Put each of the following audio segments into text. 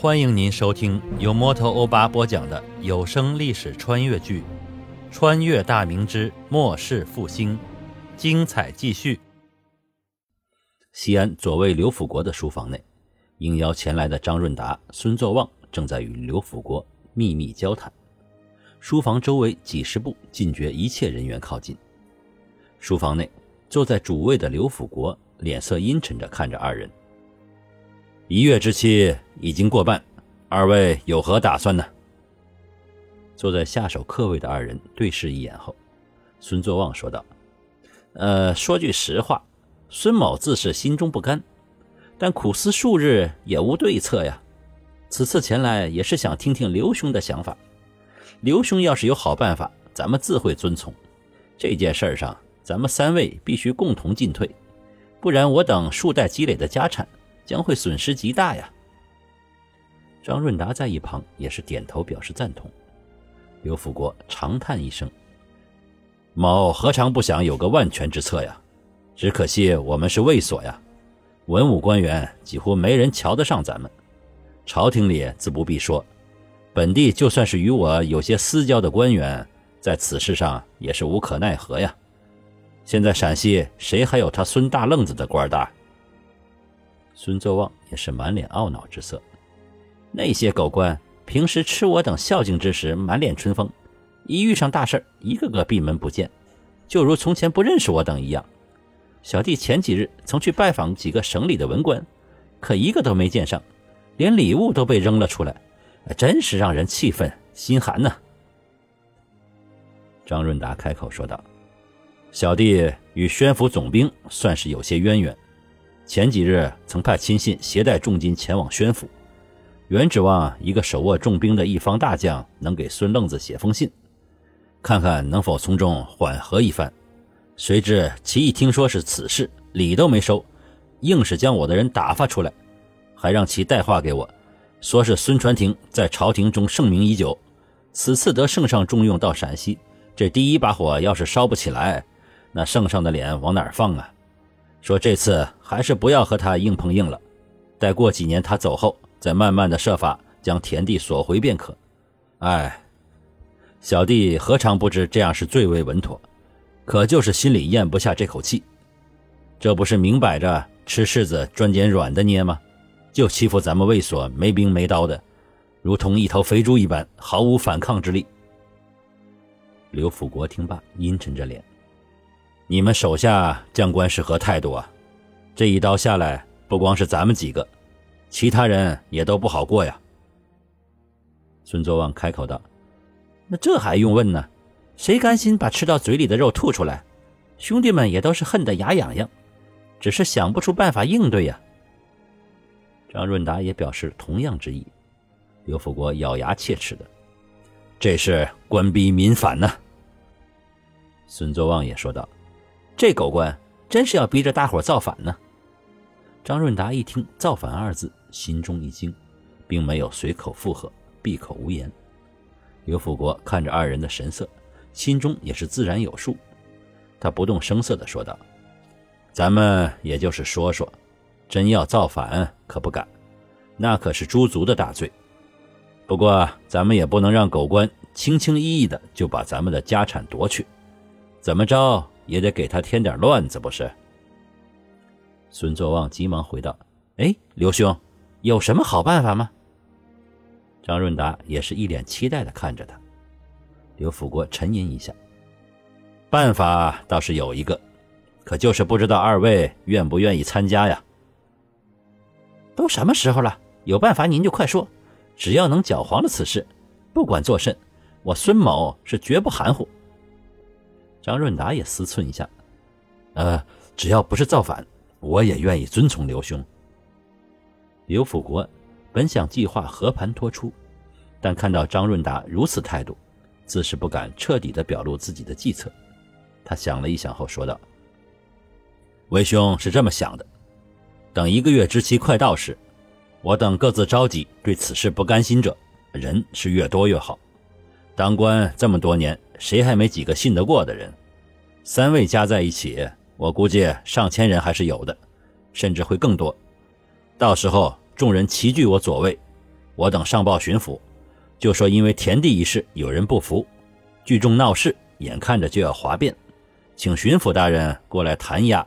欢迎您收听由摩托欧巴播讲的有声历史穿越剧《穿越大明之末世复兴》，精彩继续。西安左卫刘辅国的书房内，应邀前来的张润达、孙作旺正在与刘辅国秘密交谈。书房周围几十步，禁绝一切人员靠近。书房内，坐在主位的刘辅国脸色阴沉着看着二人。一月之期已经过半，二位有何打算呢？坐在下手客位的二人对视一眼后，孙作旺说道：“呃，说句实话，孙某自是心中不甘，但苦思数日也无对策呀。此次前来也是想听听刘兄的想法。刘兄要是有好办法，咱们自会遵从。这件事上，咱们三位必须共同进退，不然我等数代积累的家产。”将会损失极大呀！张润达在一旁也是点头表示赞同。刘辅国长叹一声：“某何尝不想有个万全之策呀？只可惜我们是卫所呀，文武官员几乎没人瞧得上咱们。朝廷里自不必说，本地就算是与我有些私交的官员，在此事上也是无可奈何呀。现在陕西谁还有他孙大愣子的官大？”孙作旺也是满脸懊恼之色。那些狗官平时吃我等孝敬之时满脸春风，一遇上大事一个个闭门不见，就如从前不认识我等一样。小弟前几日曾去拜访几个省里的文官，可一个都没见上，连礼物都被扔了出来，真是让人气愤心寒呐。张润达开口说道：“小弟与宣府总兵算是有些渊源。”前几日曾派亲信携带重金前往宣府，原指望一个手握重兵的一方大将能给孙愣子写封信，看看能否从中缓和一番。谁知其一听说是此事，礼都没收，硬是将我的人打发出来，还让其带话给我，说是孙传庭在朝廷中盛名已久，此次得圣上重用到陕西，这第一把火要是烧不起来，那圣上的脸往哪儿放啊？说这次还是不要和他硬碰硬了，待过几年他走后，再慢慢的设法将田地索回便可。哎，小弟何尝不知这样是最为稳妥，可就是心里咽不下这口气。这不是明摆着吃柿子专捡软的捏吗？就欺负咱们卫所没兵没刀的，如同一头肥猪一般，毫无反抗之力。刘辅国听罢，阴沉着脸。你们手下将官是何态度啊？这一刀下来，不光是咱们几个，其他人也都不好过呀。孙作旺开口道：“那这还用问呢？谁甘心把吃到嘴里的肉吐出来？兄弟们也都是恨得牙痒痒，只是想不出办法应对呀。”张润达也表示同样之意。刘福国咬牙切齿的：“这是官逼民反呢。”孙作旺也说道。这狗官真是要逼着大伙造反呢！张润达一听“造反”二字，心中一惊，并没有随口附和，闭口无言。刘富国看着二人的神色，心中也是自然有数。他不动声色地说道：“咱们也就是说说，真要造反可不敢，那可是诛族的大罪。不过咱们也不能让狗官轻轻易易的就把咱们的家产夺去，怎么着？”也得给他添点乱子，不是？孙作旺急忙回道：“哎，刘兄，有什么好办法吗？”张润达也是一脸期待的看着他。刘辅国沉吟一下：“办法倒是有一个，可就是不知道二位愿不愿意参加呀？”都什么时候了，有办法您就快说，只要能搅黄了此事，不管做甚，我孙某是绝不含糊。张润达也思忖一下，呃，只要不是造反，我也愿意遵从刘兄。刘辅国本想计划和盘托出，但看到张润达如此态度，自是不敢彻底的表露自己的计策。他想了一想后说道：“为兄是这么想的，等一个月之期快到时，我等各自召集对此事不甘心者，人是越多越好。当官这么多年。”谁还没几个信得过的人？三位加在一起，我估计上千人还是有的，甚至会更多。到时候众人齐聚我左卫，我等上报巡抚，就说因为田地一事有人不服，聚众闹事，眼看着就要哗变，请巡抚大人过来弹压。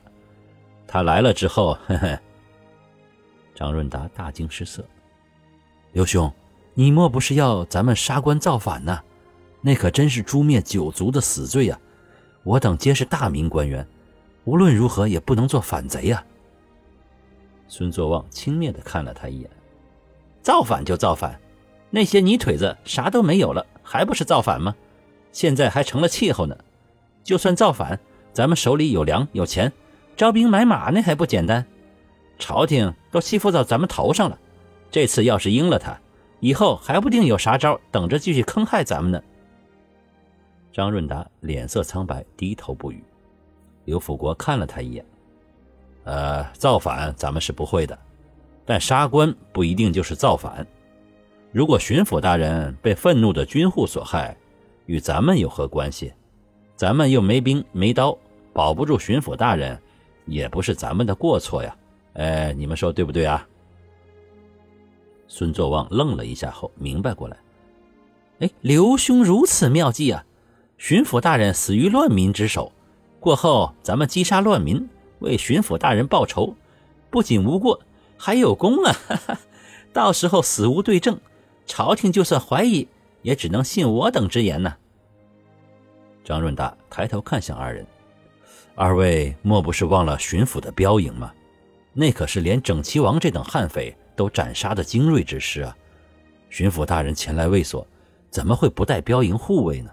他来了之后，呵呵。张润达大惊失色：“刘兄，你莫不是要咱们杀官造反呢？那可真是诛灭九族的死罪呀！我等皆是大明官员，无论如何也不能做反贼呀。”孙作旺轻蔑地看了他一眼：“造反就造反，那些泥腿子啥都没有了，还不是造反吗？现在还成了气候呢。就算造反，咱们手里有粮有钱，招兵买马那还不简单？”朝廷都欺负到咱们头上了，这次要是应了他，以后还不定有啥招等着继续坑害咱们呢。张润达脸色苍白，低头不语。刘辅国看了他一眼，呃，造反咱们是不会的，但杀官不一定就是造反。如果巡抚大人被愤怒的军户所害，与咱们有何关系？咱们又没兵没刀，保不住巡抚大人，也不是咱们的过错呀。哎，你们说对不对啊？孙作旺愣了一下后明白过来，哎，刘兄如此妙计啊！巡抚大人死于乱民之手，过后咱们击杀乱民，为巡抚大人报仇，不仅无过，还有功啊！哈哈，到时候死无对证，朝廷就算怀疑，也只能信我等之言呢。张润达抬头看向二人，二位莫不是忘了巡抚的标营吗？那可是连整齐王这等悍匪都斩杀的精锐之师啊！巡抚大人前来卫所，怎么会不带标营护卫呢？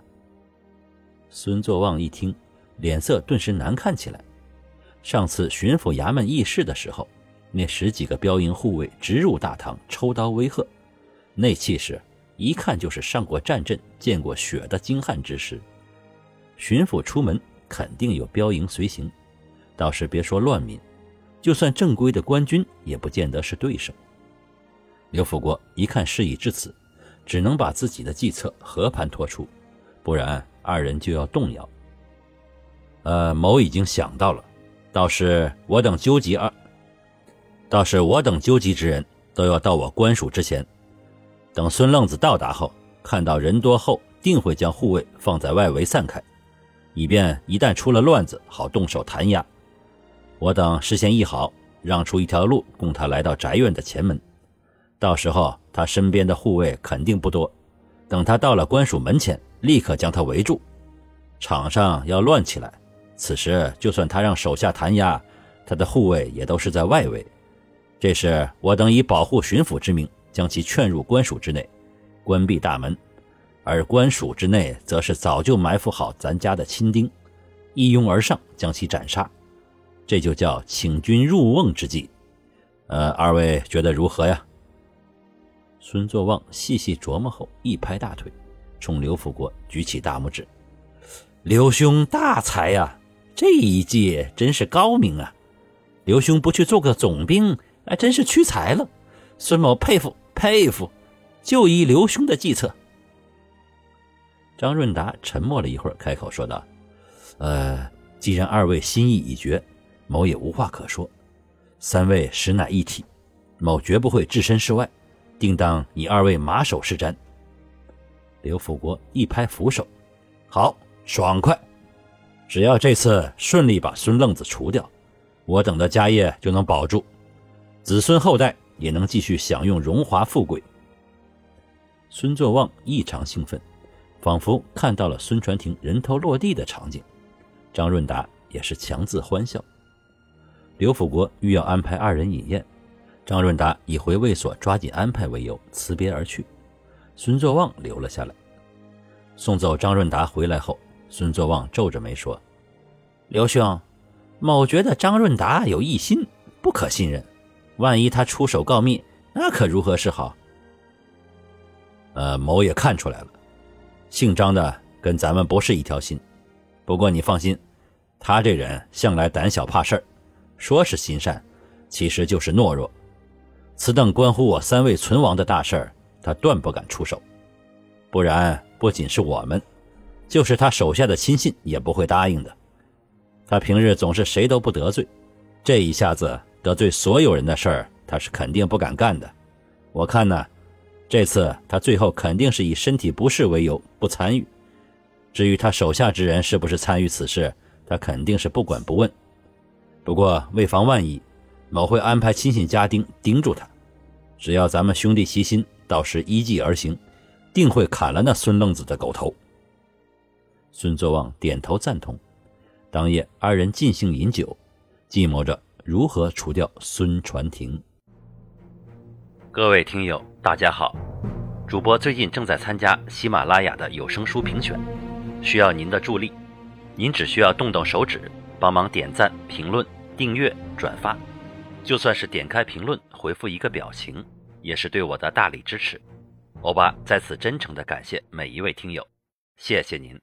孙作旺一听，脸色顿时难看起来。上次巡抚衙门议事的时候，那十几个标营护卫直入大堂，抽刀威吓，那气势一看就是上过战阵、见过血的精悍之师。巡抚出门肯定有标营随行，倒是别说乱民。就算正规的官军，也不见得是对手。刘辅国一看事已至此，只能把自己的计策和盘托出，不然二人就要动摇。呃，某已经想到了，倒是我等纠集二，倒是我等纠集之人都要到我官署之前，等孙愣子到达后，看到人多后，定会将护卫放在外围散开，以便一旦出了乱子，好动手弹压。我等事先议好，让出一条路供他来到宅院的前门。到时候他身边的护卫肯定不多，等他到了官署门前，立刻将他围住。场上要乱起来，此时就算他让手下弹压，他的护卫也都是在外围。这时我等以保护巡抚之名，将其劝入官署之内，关闭大门；而官署之内，则是早就埋伏好咱家的亲丁，一拥而上将其斩杀。这就叫请君入瓮之计，呃，二位觉得如何呀？孙作旺细细琢磨后，一拍大腿，冲刘福国举起大拇指：“刘兄大才呀，这一计真是高明啊！刘兄不去做个总兵，还，真是屈才了。孙某佩服佩服，就依刘兄的计策。”张润达沉默了一会儿，开口说道：“呃，既然二位心意已决。”某也无话可说，三位实乃一体，某绝不会置身事外，定当以二位马首是瞻。刘辅国一拍扶手，好，爽快！只要这次顺利把孙愣子除掉，我等的家业就能保住，子孙后代也能继续享用荣华富贵。孙作旺异常兴奋，仿佛看到了孙传庭人头落地的场景。张润达也是强自欢笑。刘辅国欲要安排二人饮宴，张润达以回卫所抓紧安排为由辞别而去，孙作旺留了下来。送走张润达回来后，孙作旺皱着眉说：“刘兄，某觉得张润达有异心，不可信任。万一他出手告密，那可如何是好？”呃，某也看出来了，姓张的跟咱们不是一条心。不过你放心，他这人向来胆小怕事儿。说是心善，其实就是懦弱。此等关乎我三位存亡的大事儿，他断不敢出手。不然，不仅是我们，就是他手下的亲信也不会答应的。他平日总是谁都不得罪，这一下子得罪所有人的事儿，他是肯定不敢干的。我看呢，这次他最后肯定是以身体不适为由不参与。至于他手下之人是不是参与此事，他肯定是不管不问。不过为防万一，某会安排亲信家丁盯住他。只要咱们兄弟齐心，到时依计而行，定会砍了那孙愣子的狗头。孙作旺点头赞同。当夜，二人尽兴饮酒，计谋着如何除掉孙传庭。各位听友，大家好，主播最近正在参加喜马拉雅的有声书评选，需要您的助力。您只需要动动手指，帮忙点赞、评论、订阅、转发，就算是点开评论回复一个表情，也是对我的大力支持。欧巴在此真诚的感谢每一位听友，谢谢您。